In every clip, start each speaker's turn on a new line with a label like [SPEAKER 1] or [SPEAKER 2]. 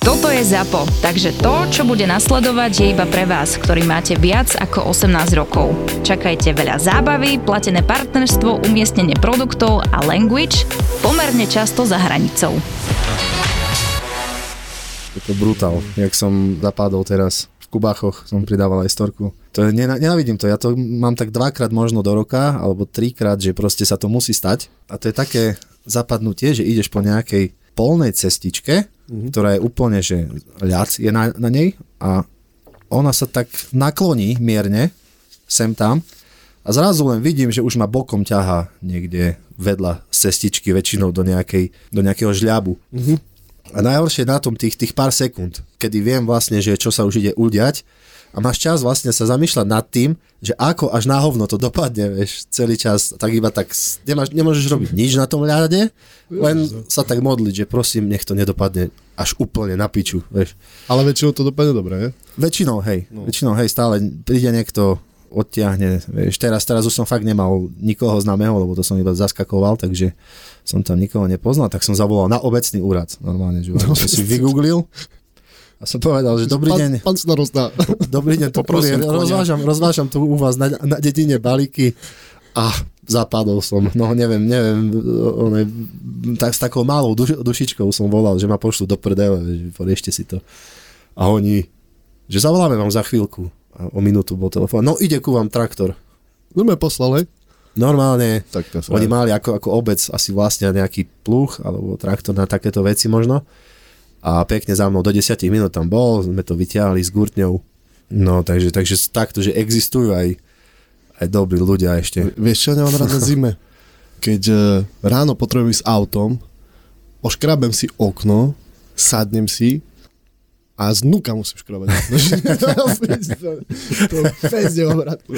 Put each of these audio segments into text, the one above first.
[SPEAKER 1] Toto je ZAPO, takže to, čo bude nasledovať, je iba pre vás, ktorý máte viac ako 18 rokov. Čakajte veľa zábavy, platené partnerstvo, umiestnenie produktov a language pomerne často za hranicou.
[SPEAKER 2] Je to brutál, jak som zapadol teraz v Kubáchoch, som pridával aj storku. To je, nenávidím to, ja to mám tak dvakrát možno do roka, alebo trikrát, že proste sa to musí stať. A to je také zapadnutie, že ideš po nejakej polnej cestičke, mm-hmm. ktorá je úplne, že ľac je na, na nej a ona sa tak nakloní mierne sem tam a zrazu len vidím, že už ma bokom ťaha niekde vedľa cestičky, väčšinou do, nejakej, do nejakého žľabu. Mm-hmm. A najhoršie na tom tých, tých pár sekúnd, kedy viem vlastne, že čo sa už ide udiať a máš čas vlastne sa zamýšľať nad tým, že ako až na hovno to dopadne, vieš, celý čas, tak iba tak, nemáš, nemôžeš robiť nič na tom ľade, len sa tak modliť, že prosím, nech to nedopadne až úplne na piču, vieš.
[SPEAKER 3] Ale väčšinou to dopadne dobre, ne?
[SPEAKER 2] Väčšinou, hej, no. väčšinou, hej, stále príde niekto, odtiahne, vieš, teraz, teraz už som fakt nemal nikoho známeho, lebo to som iba zaskakoval, takže som tam nikoho nepoznal, tak som zavolal na obecný úrad, normálne, že, no, že si vygooglil, a som povedal, že dobrý
[SPEAKER 3] pán,
[SPEAKER 2] deň.
[SPEAKER 3] Pán starostá.
[SPEAKER 2] Dobrý deň, to Poprosím, rozvážam, rozvážam tu u vás na, na dedine balíky a zapadol som, no neviem, neviem, one, tak, s takou malou duš, dušičkou som volal, že ma pošlu do prdele, že poriešte si to. A oni, že zavoláme vám za chvíľku. A o minútu bol telefón. No ide ku vám traktor.
[SPEAKER 3] No me poslali.
[SPEAKER 2] Normálne,
[SPEAKER 3] tak to
[SPEAKER 2] oni mali ako, ako obec asi vlastne nejaký pluch alebo traktor na takéto veci možno a pekne za mnou do 10 minút tam bol, sme to vyťahli s gurtňou. No, takže, takže takto, že existujú aj, aj dobrí ľudia ešte.
[SPEAKER 3] Vieš čo, nemám rád na zime? Keď uh, ráno potrebujem ísť autom, oškrabem si okno, sadnem si a znúka musím škrabať. to, to pezde obratku.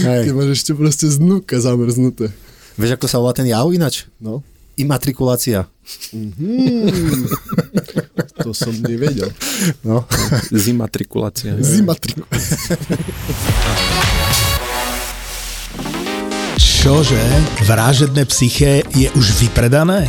[SPEAKER 3] Keď máš ešte proste znúka zamrznuté.
[SPEAKER 2] Vieš, ako sa volá ten jav inač?
[SPEAKER 3] No.
[SPEAKER 2] Imatrikulácia.
[SPEAKER 3] Mm-hmm. to som nevedel.
[SPEAKER 2] No.
[SPEAKER 4] Zimatrikulácia.
[SPEAKER 3] Zimatrikulácia.
[SPEAKER 5] Čože? Vražedné psyché je už vypredané?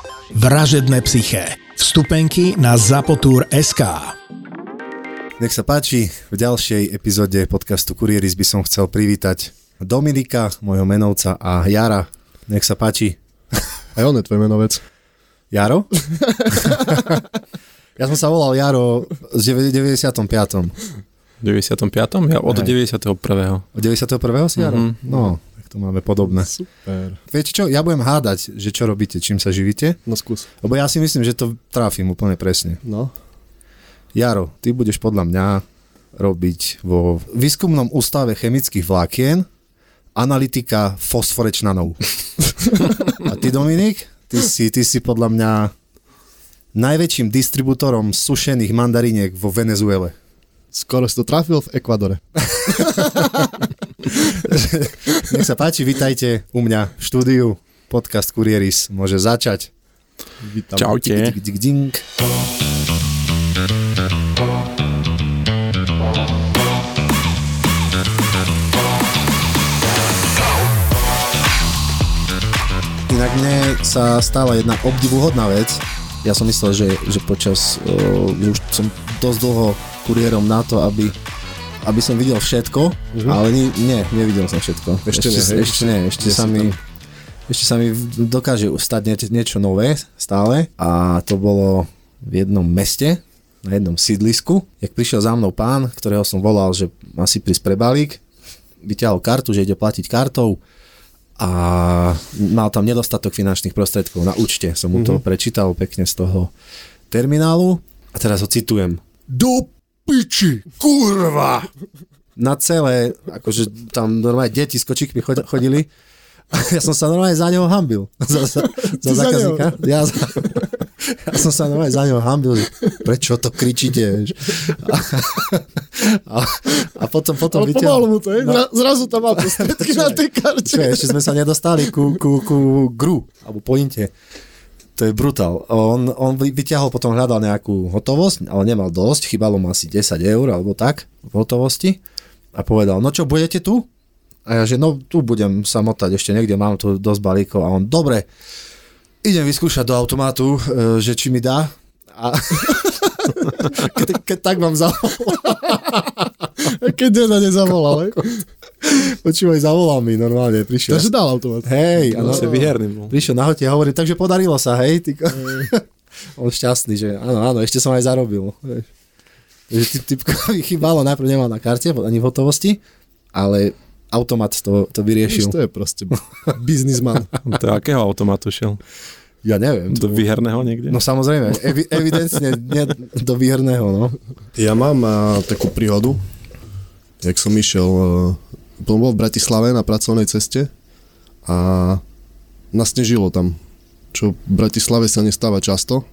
[SPEAKER 5] Vražedné psyché. Vstupenky na SK.
[SPEAKER 2] Nech sa páči, v ďalšej epizóde podcastu Kurieris by som chcel privítať Dominika, môjho menovca a Jara. Nech sa páči.
[SPEAKER 3] Aj on je tvoj menovec.
[SPEAKER 2] Jaro? ja som sa volal Jaro z 95.
[SPEAKER 4] 95. Ja od 91.
[SPEAKER 2] Od 91. si Jaro? Mm-hmm. No, to máme podobné.
[SPEAKER 3] Super.
[SPEAKER 2] Viete čo, ja budem hádať, že čo robíte, čím sa živíte.
[SPEAKER 3] No skús.
[SPEAKER 2] Lebo ja si myslím, že to tráfim úplne presne.
[SPEAKER 3] No.
[SPEAKER 2] Jaro, ty budeš podľa mňa robiť vo výskumnom ústave chemických vlákien analytika fosforečnanov. A ty Dominik, ty si, ty si podľa mňa najväčším distribútorom sušených mandariniek vo Venezuele.
[SPEAKER 3] Skoro si to trafil v Ekvadore.
[SPEAKER 2] Nech sa páči, vitajte u mňa v štúdiu. Podcast Kurieris môže začať.
[SPEAKER 4] Vítam. Čaute. Dík, dík, dík,
[SPEAKER 2] Inak mne sa stala jedna obdivuhodná vec. Ja som myslel, že, že počas, uh, už som dosť dlho kuriérom na to, aby aby som videl všetko, mm-hmm. ale nie, nie, nevidel som všetko.
[SPEAKER 3] Ešte, ešte,
[SPEAKER 2] nie, hej? ešte nie, ešte sa mi... Ešte sa mi dokáže stať nie, niečo nové stále a to bolo v jednom meste na jednom sídlisku, jak prišiel za mnou pán, ktorého som volal, že asi prísť pre balík, vyťahol kartu, že ide platiť kartou a mal tam nedostatok finančných prostriedkov na účte. Som mu to mm-hmm. prečítal pekne z toho terminálu a teraz ho citujem. Do piči, kurva! Na celé, akože tam normálne deti s kočíkmi chodili ja som sa normálne za neho hambil. Za, za, za zákazníka. Ja, za, ja som sa normálne za neho hambil, prečo to kričíte, vieš. A, a, a potom, potom
[SPEAKER 3] Ale pomalu mu to, je? No, zrazu tam mal prostriedky na tej karte.
[SPEAKER 2] Ešte sme sa nedostali ku, ku, ku gru, alebo pointe. To je brutál. On, on vyťahol, potom hľadal nejakú hotovosť, ale nemal dosť, chýbalo mu asi 10 eur, alebo tak, v hotovosti. A povedal, no čo, budete tu? A ja, že no tu budem sa motať ešte niekde, mám tu dosť balíkov. A on, dobre, idem vyskúšať do automatu, e, že či mi dá. A keď, keď tak vám zavolal.
[SPEAKER 3] keď teda nezavolal,
[SPEAKER 2] Počúvaj, zavolal mi normálne, prišiel.
[SPEAKER 3] Takže dal automat.
[SPEAKER 2] Hej,
[SPEAKER 4] ano, si vyherný bol.
[SPEAKER 2] Prišiel na hote a hovorí, takže podarilo sa, hej. Ty... On šťastný, že áno, áno, ešte som aj zarobil. Že typkovi chýbalo, najprv nemal na karte, ani v hotovosti, ale automat to, to vyriešil.
[SPEAKER 3] to je proste biznisman.
[SPEAKER 4] to akého automatu šiel?
[SPEAKER 2] Ja neviem.
[SPEAKER 4] Do výherného niekde?
[SPEAKER 2] No samozrejme, evi- evidentne nie do výherného, no.
[SPEAKER 3] Ja mám a, takú príhodu, jak som išiel, uh, bol v Bratislave na pracovnej ceste a nasnežilo tam, čo v Bratislave sa nestáva často.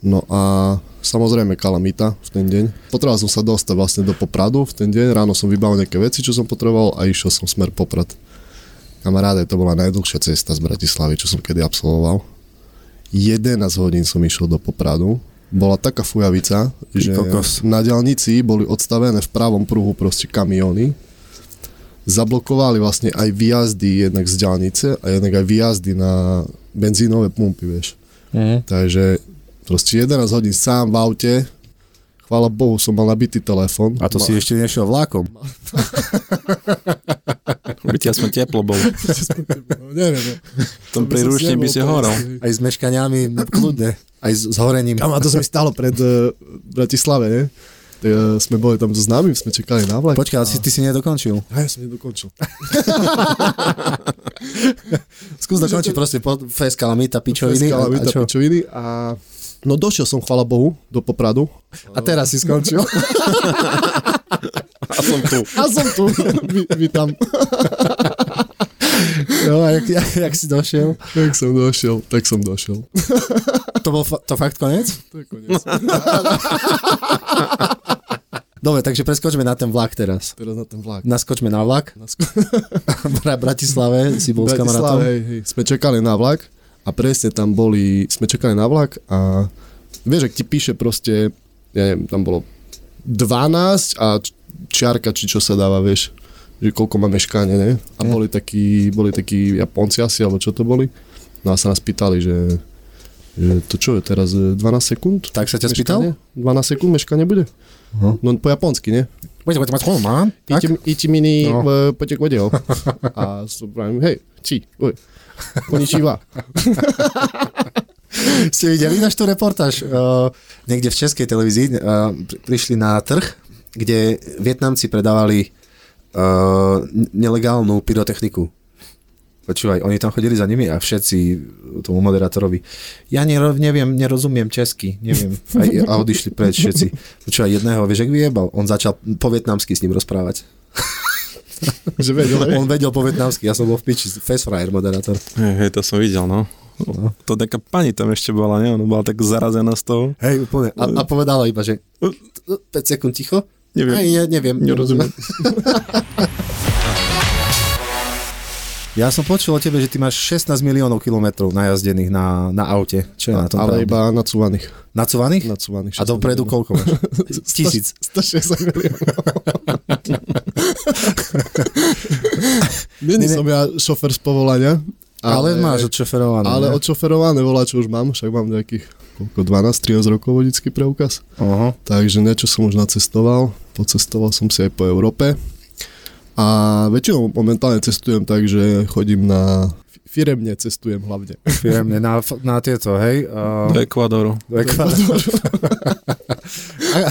[SPEAKER 3] No a samozrejme kalamita v ten deň. Potreboval som sa dostať vlastne do Popradu v ten deň, ráno som vybavil nejaké veci, čo som potreboval a išiel som smer Poprad. Kamaráde, to bola najdlhšia cesta z Bratislavy, čo som kedy absolvoval. 11 hodín som išiel do Popradu. Bola taká fujavica, že na diálnici boli odstavené v pravom pruhu proste kamióny. Zablokovali vlastne aj výjazdy jednak z diálnice a jednak aj výjazdy na benzínové pumpy, vieš. Mm. Takže Proste 11 hodín sám v aute, chvála Bohu, som mal nabitý telefón.
[SPEAKER 2] A to
[SPEAKER 3] mal...
[SPEAKER 2] si ešte nešiel vlákom.
[SPEAKER 4] By ti aspoň teplo bolo.
[SPEAKER 3] Neviem.
[SPEAKER 4] V tom príručne by si horol.
[SPEAKER 2] Aj s meškaniami kľudne. Aj s, s horením.
[SPEAKER 3] Kam, a to sa mi stalo pred uh, Bratislave, ne? Tak, uh, sme boli tam so známym, sme čakali na vlak.
[SPEAKER 2] Počkaj, a... ty si nedokončil.
[SPEAKER 3] A ja som nedokončil.
[SPEAKER 2] Skús dokončiť proste face kalamita pičoviny.
[SPEAKER 3] Face kalamita pičoviny a No došiel som, chvala Bohu, do Popradu.
[SPEAKER 2] A teraz si skončil.
[SPEAKER 4] a som tu.
[SPEAKER 3] A som tu. Vy, vy tam.
[SPEAKER 2] No a jak, jak, jak si došiel?
[SPEAKER 3] Jak som došiel, tak som došiel.
[SPEAKER 2] To bol fa- to fakt konec?
[SPEAKER 3] To je konec.
[SPEAKER 2] Dobre, takže preskočme na ten vlak teraz.
[SPEAKER 3] Teraz na ten vlak.
[SPEAKER 2] Naskočme na vlak. Nasko- Bratislave si bol
[SPEAKER 3] Bratislave, s kamarátom. Hej, hej. Sme čakali na vlak a presne tam boli, sme čakali na vlak a vieš, ak ti píše proste, ja neviem, tam bolo 12 a čiarka, či čo sa dáva, vieš, že koľko má meškanie, ne? A boli takí, boli takí Japonci asi, alebo čo to boli. No a sa nás pýtali, že, že to čo je teraz, 12 sekúnd?
[SPEAKER 2] Tak sa ťa spýtal?
[SPEAKER 3] 12 sekúnd meškanie bude? Uh-huh. No po japonsky, ne? Ichi, ichi mini, no. poďte k A hej, či, oj. Konnichiwa.
[SPEAKER 2] Ste videli náš tú reportáž? Uh, niekde v českej televízii uh, prišli na trh, kde Vietnamci predávali uh, nelegálnu pyrotechniku. Počúvaj, oni tam chodili za nimi a všetci tomu moderátorovi, ja nero, neviem, nerozumiem česky, neviem. A, a odišli preč všetci. Počúvaj, jedného, vieš, ak vyjebal? On začal po vietnamsky s ním rozprávať.
[SPEAKER 3] že vedel,
[SPEAKER 2] On vedel po vietnamsky, ja som bol v piči, face fryer moderátor.
[SPEAKER 4] Hej, hej, to som videl, no. no. To taká pani tam ešte bola, nie? Ona bola tak zarazená z toho.
[SPEAKER 2] Hej, úplne. A, a povedala iba, že 5 sekúnd ticho.
[SPEAKER 4] Neviem.
[SPEAKER 2] Aj, ja neviem.
[SPEAKER 4] Nerozumiem.
[SPEAKER 2] Ja som počul o tebe, že ty máš 16 miliónov kilometrov najazdených na, na aute. Čo je na tom
[SPEAKER 3] Ale pravde? iba nacúvaných.
[SPEAKER 2] Nacúvaných?
[SPEAKER 3] Nacúvaných.
[SPEAKER 2] A dopredu koľko máš? Tisíc.
[SPEAKER 3] 160 miliónov. Není som ja šofer z povolania.
[SPEAKER 2] Ale, ale máš odšoferované.
[SPEAKER 3] Ale odšoferované volá, čo už mám, však mám nejakých koľko, 12-13 rokov vodický preukaz.
[SPEAKER 2] Uh-huh.
[SPEAKER 3] Takže niečo som už nacestoval, pocestoval som si aj po Európe. A väčšinou momentálne cestujem tak, že chodím na Firemne cestujem hlavne.
[SPEAKER 2] Firemne na, na tieto, hej?
[SPEAKER 4] Do
[SPEAKER 2] Uh,
[SPEAKER 4] Ekvadoru.
[SPEAKER 2] do Ekvadoru. A,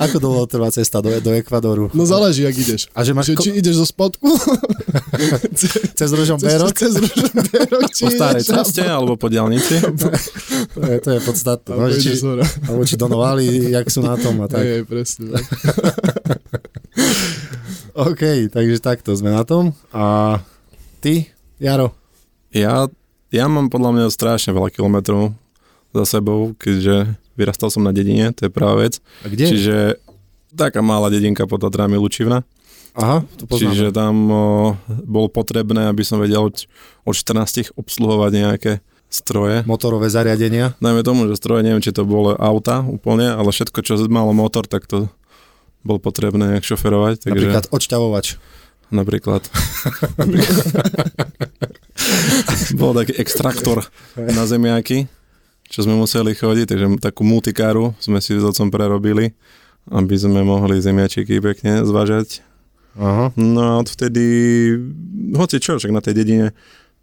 [SPEAKER 2] ako dlho trvá cesta do, do Ekvadoru?
[SPEAKER 3] No záleží, jak ideš.
[SPEAKER 2] A že máš
[SPEAKER 3] Že,
[SPEAKER 2] ko-
[SPEAKER 3] či ideš zo spodku,
[SPEAKER 2] Cez Ružom
[SPEAKER 3] cez,
[SPEAKER 2] Bérok?
[SPEAKER 3] cez Ružomberok, či
[SPEAKER 2] Po starej
[SPEAKER 4] Ceste alebo po diálnici.
[SPEAKER 2] To je, to je podstatné.
[SPEAKER 3] Alebo
[SPEAKER 2] No, či, alebo či donovali, jak sú na tom a tak.
[SPEAKER 3] Hej, presne. tak.
[SPEAKER 2] OK, takže takto sme na tom. A ty, Jaro?
[SPEAKER 4] Ja, ja mám podľa mňa strašne veľa kilometrov za sebou, keďže vyrastal som na dedine, to je práve vec.
[SPEAKER 2] A kde?
[SPEAKER 4] Čiže taká malá dedinka pod Tatrami Lučivna.
[SPEAKER 2] Aha, to poznám.
[SPEAKER 4] Čiže tam o, bolo potrebné, aby som vedel od, od 14 obsluhovať nejaké stroje.
[SPEAKER 2] Motorové zariadenia.
[SPEAKER 4] Najmä tomu, že stroje, neviem, či to bolo auta úplne, ale všetko, čo malo motor, tak to bol potrebné šoferovať. Takže
[SPEAKER 2] Napríklad odšťavovač.
[SPEAKER 4] napríklad. bol taký extraktor na zemiaky, čo sme museli chodiť, takže takú multikáru sme si s otcom prerobili, aby sme mohli zemiačiky pekne zvážať.
[SPEAKER 2] Aha.
[SPEAKER 4] No a odvtedy, hoci čo, však na tej dedine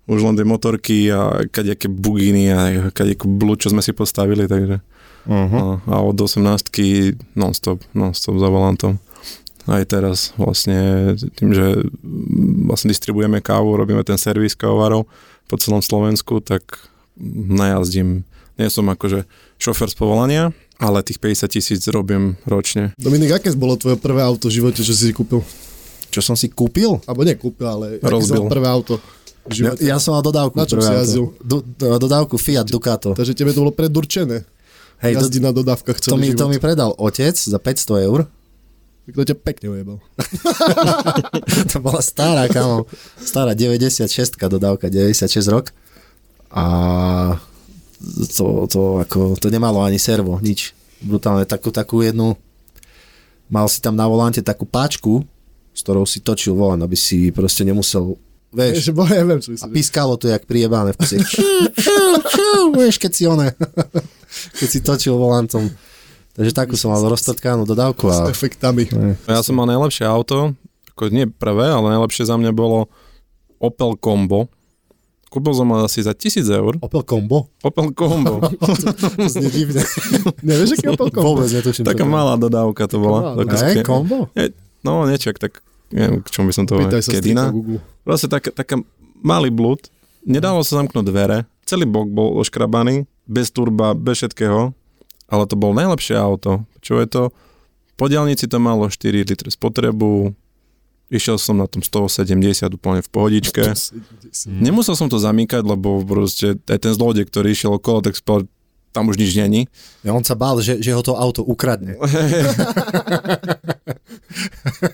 [SPEAKER 4] už len tie motorky a kadejaké buginy a kadejakú blúd, čo sme si postavili, takže
[SPEAKER 2] Uh-huh.
[SPEAKER 4] a od 18 non-stop, non-stop za volantom. Aj teraz vlastne tým, že vlastne distribujeme kávu, robíme ten servis kávovarov po celom Slovensku, tak najazdím. Nie som akože šofer z povolania, ale tých 50 tisíc robím ročne.
[SPEAKER 3] Dominik, aké bolo tvoje prvé auto v živote, čo si kúpil?
[SPEAKER 2] Čo som si kúpil?
[SPEAKER 3] Alebo nekúpil, ale
[SPEAKER 4] Rozbil.
[SPEAKER 3] prvé auto
[SPEAKER 2] Ja, ja som mal dodávku.
[SPEAKER 3] Na čom si jazdil?
[SPEAKER 2] Do, do, dodávku Fiat Ducato.
[SPEAKER 3] Takže tebe to bolo predurčené.
[SPEAKER 2] Hej, to,
[SPEAKER 3] Jazdiť na dodávkach
[SPEAKER 2] to,
[SPEAKER 3] celý
[SPEAKER 2] mi, to
[SPEAKER 3] život.
[SPEAKER 2] mi predal otec za 500 eur.
[SPEAKER 3] To ťa pekne ujebal.
[SPEAKER 2] to bola stará, kamo. Stará 96 dodávka, 96 rok. A to, to, ako, to nemalo ani servo, nič. Brutálne, takú, takú jednu mal si tam na volante takú páčku, s ktorou si točil volant, aby si proste nemusel, vieš,
[SPEAKER 3] bo ja viem, čo
[SPEAKER 2] a pískalo to jak priebané v vieš, keď si one, keď si točil volantom. Takže takú som mal roztrtkanú dodávku
[SPEAKER 3] S
[SPEAKER 2] a
[SPEAKER 3] efektami.
[SPEAKER 4] Ja som mal najlepšie auto, ako nie prvé, ale najlepšie za mňa bolo Opel Combo. Kúpil som ho asi za 1000 eur.
[SPEAKER 2] Opel Combo.
[SPEAKER 4] Opel Combo.
[SPEAKER 2] To znie divne.
[SPEAKER 3] Nevieš, aký Opel Combo?
[SPEAKER 2] Vôbec netuším.
[SPEAKER 4] Taká
[SPEAKER 2] je.
[SPEAKER 4] malá dodávka to bola. Taká
[SPEAKER 2] Combo?
[SPEAKER 4] Nie, No, niečo, tak neviem, k čomu by som to
[SPEAKER 3] Pýtaj sa
[SPEAKER 4] Kedina. Proste taká, taká malý blúd. Nedalo sa zamknúť dvere. Celý bok bol oškrabaný, bez turba, bez všetkého. Ale to bolo najlepšie auto. Čo je to? Po diálnici to malo 4 litre spotrebu. Išiel som na tom 170 úplne v pohodičke. Nemusel som to zamykať, lebo proste aj ten zlodej, ktorý išiel okolo, tak spal, tam už nič není.
[SPEAKER 2] Ja, on sa bál, že, že ho to auto ukradne.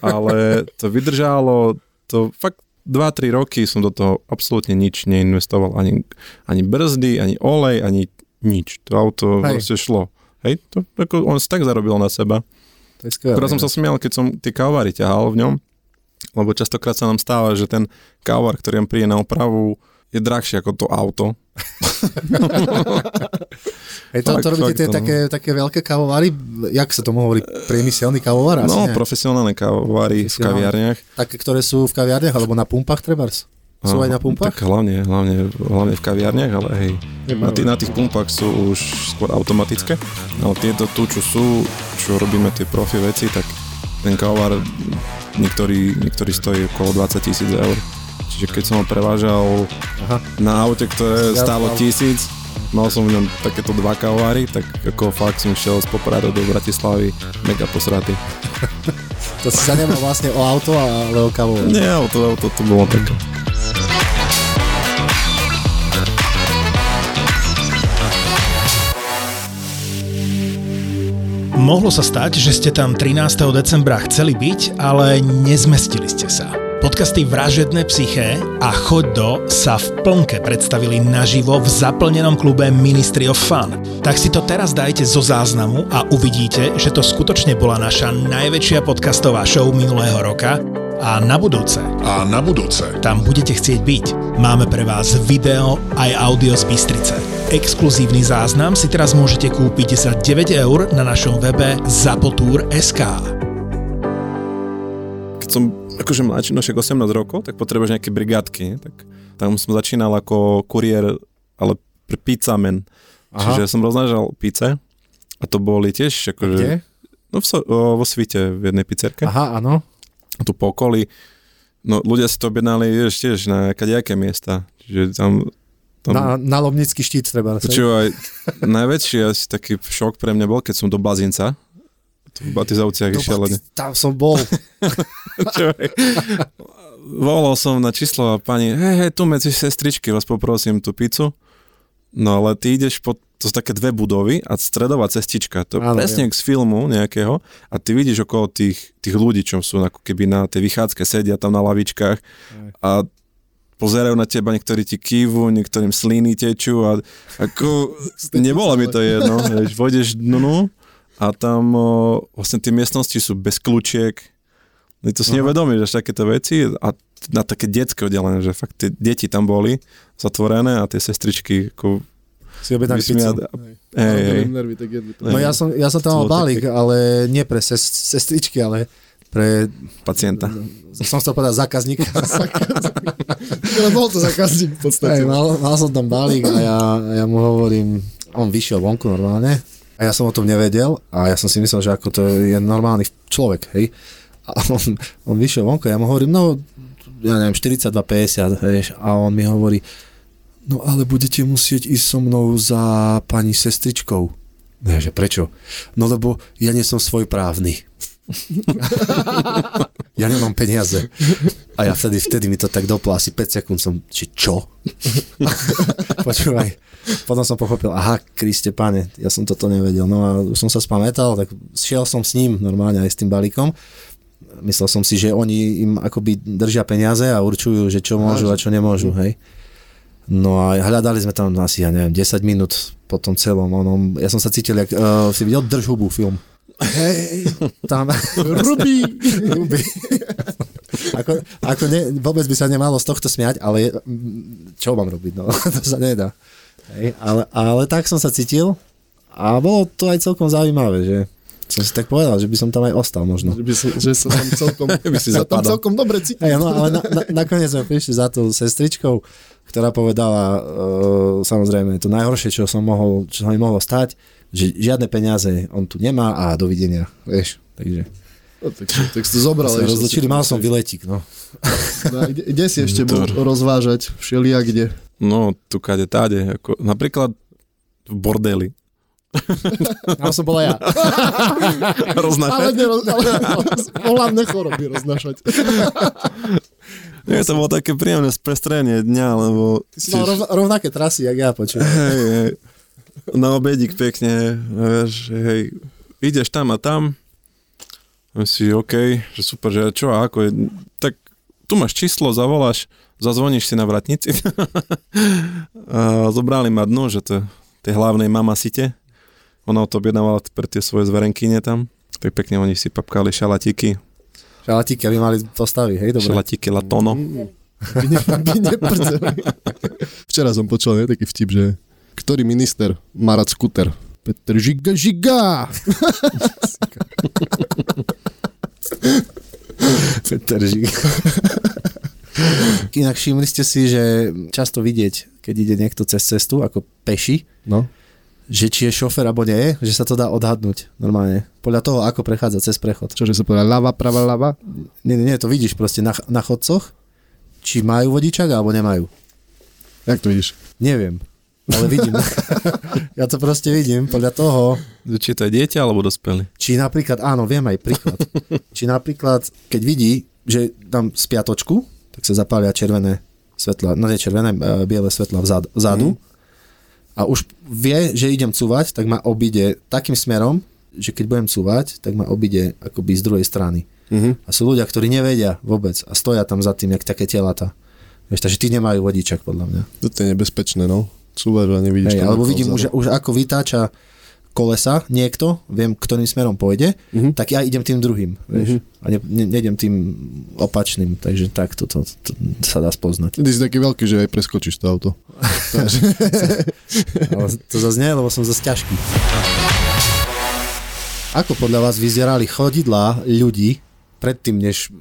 [SPEAKER 4] Ale to vydržalo, to fakt 2-3 roky som do toho absolútne nič neinvestoval. Ani, ani brzdy, ani olej, ani nič. To auto
[SPEAKER 2] Hej.
[SPEAKER 4] proste šlo. Hej, to, ako, on si tak zarobil na seba.
[SPEAKER 2] To je skvelé.
[SPEAKER 4] Akurát som sa smial, keď som tie kávary ťahal v ňom, lebo častokrát sa nám stáva, že ten kávar, ktorý nám príde na opravu, je drahšie ako to auto.
[SPEAKER 2] Hej, to,
[SPEAKER 4] Fakt,
[SPEAKER 2] to robíte
[SPEAKER 4] fakt,
[SPEAKER 2] tie
[SPEAKER 4] no.
[SPEAKER 2] také, také veľké kávovary? Jak sa tomu hovorí? Priemyselný kávovar?
[SPEAKER 4] No,
[SPEAKER 2] nie?
[SPEAKER 4] profesionálne kávary v kaviarniach.
[SPEAKER 2] Také, ktoré sú v kaviarniach alebo na pumpách trebárs? Sú aj na pumpách?
[SPEAKER 4] Tak hlavne, hlavne, hlavne v kaviarniach, ale hej, na, tých, na tých pumpách sú už skôr automatické. Ale tieto tu, čo sú, čo robíme tie profi veci, tak ten kávar niektorý, niektorý stojí okolo 20 tisíc eur. Čiže keď som ho prevážal
[SPEAKER 2] Aha.
[SPEAKER 4] na aute, ktoré
[SPEAKER 2] Ja-
[SPEAKER 4] stálo tisíc, mal som v ňom takéto dva kávary, tak ako fakt som šiel z Popradu do Bratislavy mega posratý.
[SPEAKER 2] To si sa nemal vlastne o auto, ale o kávovar.
[SPEAKER 4] Nie, auto, auto to bolo také.
[SPEAKER 5] Mohlo sa stať, že ste tam 13. decembra chceli byť, ale nezmestili ste sa. Podcasty Vražedné psyché a Choď do sa v plnke predstavili naživo v zaplnenom klube Ministry of Fun. Tak si to teraz dajte zo záznamu a uvidíte, že to skutočne bola naša najväčšia podcastová show minulého roka a na budúce
[SPEAKER 6] A na budúce.
[SPEAKER 5] tam budete chcieť byť. Máme pre vás video aj audio z Bystrice. Exkluzívny záznam si teraz môžete kúpiť za 9 eur na našom webe zapotur.sk.
[SPEAKER 4] som akože mladší, no však 18 rokov, tak potrebuješ nejaké brigádky, tak tam som začínal ako kuriér, ale pizzamen.
[SPEAKER 2] Aha.
[SPEAKER 4] Čiže som roznážal pizze a to boli tiež akože...
[SPEAKER 2] Kde?
[SPEAKER 4] No v, o, vo svite v jednej pizzerke.
[SPEAKER 2] Aha, áno.
[SPEAKER 4] Tu po okolí. No ľudia si to objednali vieš, tiež na kadejaké miesta. Čiže tam... tam
[SPEAKER 2] Na, na Lomnický štít treba.
[SPEAKER 4] Počúvaj, najväčší asi taký šok pre mňa bol, keď som do Blazinca, v Batizovciach išiel.
[SPEAKER 2] Tam som bol.
[SPEAKER 4] Počúvaj. Volal som na číslo a pani, hej, hej, tu medzi sestričky vás poprosím tú pizzu. No ale ty ideš po, to sú také dve budovy a stredová cestička, to je presne z filmu nejakého a ty vidíš okolo tých, tých ľudí, čo sú ako keby na tej vychádzke, sedia tam na lavičkách a pozerajú na teba, niektorí ti kývu, niektorým sliny tečú a ako, nebolo mi to jedno, vieš, vojdeš dnu a tam o, vlastne tie miestnosti sú bez kľúčiek, ty to si až takéto veci a na také detské oddelené, že fakt tie deti tam boli zatvorené a tie sestričky ako
[SPEAKER 2] Si objednali pizzu.
[SPEAKER 4] Hej, hej.
[SPEAKER 2] No ja som, ja som tam mal balík, ale nie pre ses, sestričky, ale pre,
[SPEAKER 4] pacienta.
[SPEAKER 2] som chcel povedať zákazníka.
[SPEAKER 3] Ale bol to zákazník v podstate.
[SPEAKER 2] Hej, mal, mal som tam balík a ja, ja mu hovorím, on vyšiel vonku normálne a ja som o tom nevedel a ja som si myslel, že ako to je normálny človek, hej. A on, on vyšiel vonku a ja mu hovorím, no, ja neviem, 42,50, vieš, a on mi hovorí, no ale budete musieť ísť so mnou za pani sestričkou. Ja, že prečo? No lebo ja nie som svojprávny. ja nemám peniaze. A ja vtedy, vtedy mi to tak doplo, asi 5 sekúnd som, či čo? Počúvaj. Potom som pochopil, aha, Kriste pane, ja som toto nevedel. No a už som sa spamätal, tak šiel som s ním normálne aj s tým balíkom. Myslel som si, že oni im akoby držia peniaze a určujú, že čo môžu a čo nemôžu, hej. No a hľadali sme tam asi, ja neviem, 10 minút po tom celom. Onom, ja som sa cítil, jak uh, si videl Drž film. Hej, tam...
[SPEAKER 3] Rubí.
[SPEAKER 2] Ruby. ako, ako ne, vôbec by sa nemalo z tohto smiať, ale mm, čo mám robiť, no, to sa nedá. Hej, ale, ale tak som sa cítil a bolo to aj celkom zaujímavé, že som si tak povedal, že by som tam aj ostal možno.
[SPEAKER 3] Že, by som, že sa tam celkom,
[SPEAKER 4] By si
[SPEAKER 3] tam celkom dobre cítil.
[SPEAKER 2] Hej, no, ale na, na, nakoniec sme prišli za tou sestričkou, ktorá povedala uh, samozrejme to najhoršie, čo som mohol, čo sa mi mohlo stať, že žiadne peniaze on tu nemá a dovidenia, vieš, takže
[SPEAKER 3] No, tak, tak si to zobral.
[SPEAKER 2] sa
[SPEAKER 3] ešte
[SPEAKER 2] rozlučili,
[SPEAKER 3] si-
[SPEAKER 2] mal som vyletík, no.
[SPEAKER 3] No, a kde, kde si ešte bol rozvážať? Všelia kde?
[SPEAKER 4] No, tu kade táde, ako, napríklad v bordeli.
[SPEAKER 2] Tam som bola ja.
[SPEAKER 3] Ale,
[SPEAKER 4] Roznašať.
[SPEAKER 3] neroz, ale pohľadné choroby roznašať.
[SPEAKER 4] Nie, to bolo také príjemné sprestrenie dňa, lebo...
[SPEAKER 2] Ty si mal rovna, rovnaké trasy, jak ja, počujem.
[SPEAKER 4] Hej, hej. Na obedík pekne, vieš, hej, ideš tam a tam, si OK, že super, že čo a ako je, tak tu máš číslo, zavoláš, zazvoníš si na vratnici. a zobrali ma dnu, že to tej hlavnej mama site, ona to objednávala pre tie svoje zverenkyne tam, tak pekne oni si papkali šalatíky,
[SPEAKER 2] Šalatíky, aby mali postavy, hej, dobre.
[SPEAKER 4] šalatíky latono.
[SPEAKER 3] By ne, by. Včera som počul ne, taký vtip, že ktorý minister má rád skuter? Peter Žiga Žiga!
[SPEAKER 2] Peter Žig. Inak všimli ste si, že často vidieť, keď ide niekto cez cestu, ako peši,
[SPEAKER 3] No.
[SPEAKER 2] že či je šofer alebo nie, že sa to dá odhadnúť normálne. Podľa toho, ako prechádza cez prechod.
[SPEAKER 3] Čože sa povedal ľava, prava, ľava?
[SPEAKER 2] Nie, nie, nie, to vidíš proste na, na chodcoch, či majú vodičák alebo nemajú.
[SPEAKER 3] Jak to vidíš?
[SPEAKER 2] Neviem, ale vidím. ja to proste vidím podľa toho,
[SPEAKER 4] Či to je dieťa alebo dospelý.
[SPEAKER 2] či napríklad, áno, viem aj príklad, či napríklad, keď vidí, že tam spiatočku, tak sa zapália červené svetla, no nie červené, e, biele svetla vzad, vzadu a už vie, že idem cúvať, tak ma obíde takým smerom, že keď budem cúvať, tak ma obíde akoby z druhej strany.
[SPEAKER 3] Mhm.
[SPEAKER 2] A sú ľudia, ktorí nevedia vôbec a stoja tam za tým, jak také telata. Vieš, takže tí nemajú vodičak, podľa mňa.
[SPEAKER 3] To je nebezpečné, no. Cúvaš a nevidíš.
[SPEAKER 2] Hej, alebo vidím
[SPEAKER 3] vzadu.
[SPEAKER 2] už, už ako vytáča kolesa niekto, viem, ktorým smerom pôjde,
[SPEAKER 3] Mhm.
[SPEAKER 2] tak ja idem tým druhým, vieš. A ne, ne, nejdem tým opačným, takže tak to, to, to sa dá spoznať.
[SPEAKER 3] Ty si taký veľký, že aj preskočíš to auto.
[SPEAKER 2] Ale to zase nie, lebo som zase ťažký. Ako podľa vás vyzerali chodidlá ľudí predtým, než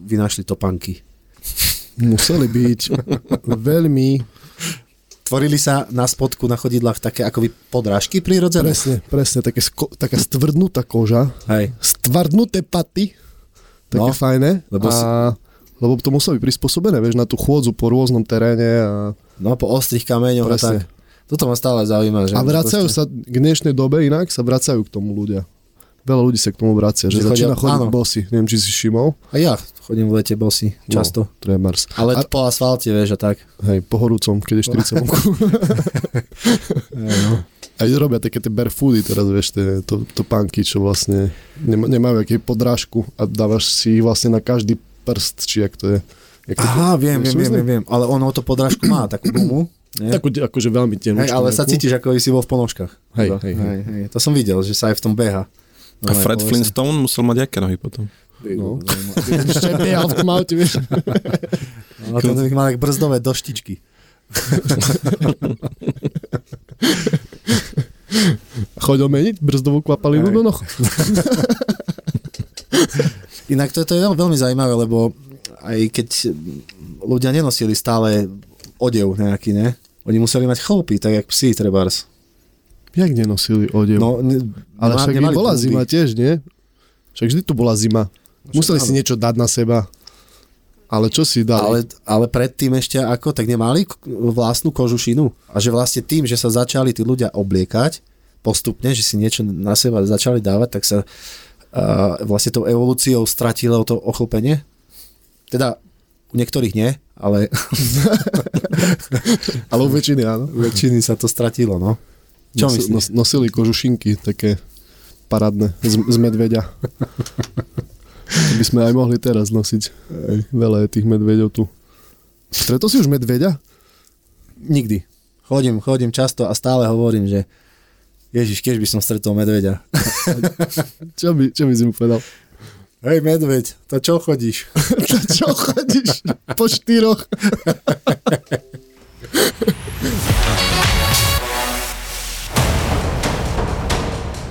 [SPEAKER 2] vynašli topánky.
[SPEAKER 3] Museli byť veľmi,
[SPEAKER 2] Tvorili sa na spodku na chodidlách také akoby podrážky prírodzené.
[SPEAKER 3] presne, presne, také sko, taká stvrdnutá koža,
[SPEAKER 2] Hej.
[SPEAKER 3] stvrdnuté paty, také
[SPEAKER 2] No,
[SPEAKER 3] fajné.
[SPEAKER 2] lebo si-
[SPEAKER 3] a, lebo to muselo byť prispôsobené, vieš, na tú chôdzu po rôznom teréne a,
[SPEAKER 2] No po ostrých kameňoch a tak. Toto ma stále zaujíma. Že
[SPEAKER 3] a vracajú
[SPEAKER 2] proste-
[SPEAKER 3] sa k dnešnej dobe inak, sa vracajú k tomu ľudia. Veľa ľudí sa k tomu vracia, že,
[SPEAKER 2] Že chodia-
[SPEAKER 3] začína chodiť
[SPEAKER 2] áno.
[SPEAKER 3] bosy. Neviem, či si všimol.
[SPEAKER 2] A ja chodím v lete bosy, často.
[SPEAKER 3] No, trebárs.
[SPEAKER 2] Ale
[SPEAKER 3] a,
[SPEAKER 2] po asfalte, vieš, a tak.
[SPEAKER 3] hej, po horúcom, keď je 40 vonku.
[SPEAKER 2] no.
[SPEAKER 3] A robia také tie barefoody teraz, vieš, tie, to, to panky, čo vlastne nema, nemajú aký podrážku a dávaš si ich vlastne na každý prst, či jak to je. Jak to,
[SPEAKER 2] Aha, viem,
[SPEAKER 3] vieš,
[SPEAKER 2] viem, viem, viem, viem. Ale ono to podrážku má, takú gumu. Nie?
[SPEAKER 3] Takú akože veľmi tenúčku.
[SPEAKER 2] Hej, ale sa
[SPEAKER 3] nejakú.
[SPEAKER 2] cítiš, ako si bol v ponožkách.
[SPEAKER 3] Hej,
[SPEAKER 2] To-
[SPEAKER 3] hej, hej.
[SPEAKER 2] hej. To som videl, že sa aj v tom beha.
[SPEAKER 4] A Fred Flintstone musel mať aké nohy potom?
[SPEAKER 3] No. Ešte behal v tom aute, vieš.
[SPEAKER 2] Ale to by mal jak brzdové doštičky.
[SPEAKER 3] Chodil meniť brzdovú kvapalinu do noh.
[SPEAKER 2] Inak to, to je veľ- veľmi zaujímavé, lebo aj keď ľudia nenosili stále odev nejaký, ne? Oni museli mať chlopy, tak jak psi, trebárs.
[SPEAKER 3] Jak nenosili odev?
[SPEAKER 2] No, ne,
[SPEAKER 3] ale
[SPEAKER 2] nemá-
[SPEAKER 3] však bola
[SPEAKER 2] kluby.
[SPEAKER 3] zima tiež, nie? Však vždy tu bola zima. Museli si
[SPEAKER 2] áno.
[SPEAKER 3] niečo dať na seba. Ale čo si dali?
[SPEAKER 2] Ale, ale predtým ešte ako, tak nemali vlastnú kožušinu. A že vlastne tým, že sa začali tí ľudia obliekať postupne, že si niečo na seba začali dávať, tak sa uh, vlastne tou evolúciou stratilo to ochlpenie. Teda u niektorých nie, ale
[SPEAKER 3] Ale u väčšiny áno.
[SPEAKER 2] u väčšiny sa to stratilo, no. Čo
[SPEAKER 3] Nos- nos- nosili kožušinky také parádne z, z medveďa. To by sme aj mohli teraz nosiť. Veľa je tých medveďov tu. Stretol si už medveďa?
[SPEAKER 2] Nikdy. Chodím, chodím často a stále hovorím, že Ježiš, keď by som stretol medveďa.
[SPEAKER 3] Čo by, čo by si mu povedal?
[SPEAKER 2] Hej medveď, to čo chodíš?
[SPEAKER 3] To čo chodíš? Po štyroch?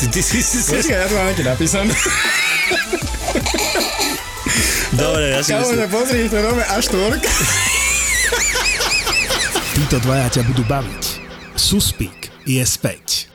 [SPEAKER 6] Ty, ty si si... si...
[SPEAKER 7] ja to mám nejaké napísané.
[SPEAKER 6] Dobre, ja si myslím.
[SPEAKER 7] pozri, to robí až tvork.
[SPEAKER 5] títo dvaja ťa budú baviť. Suspík je späť.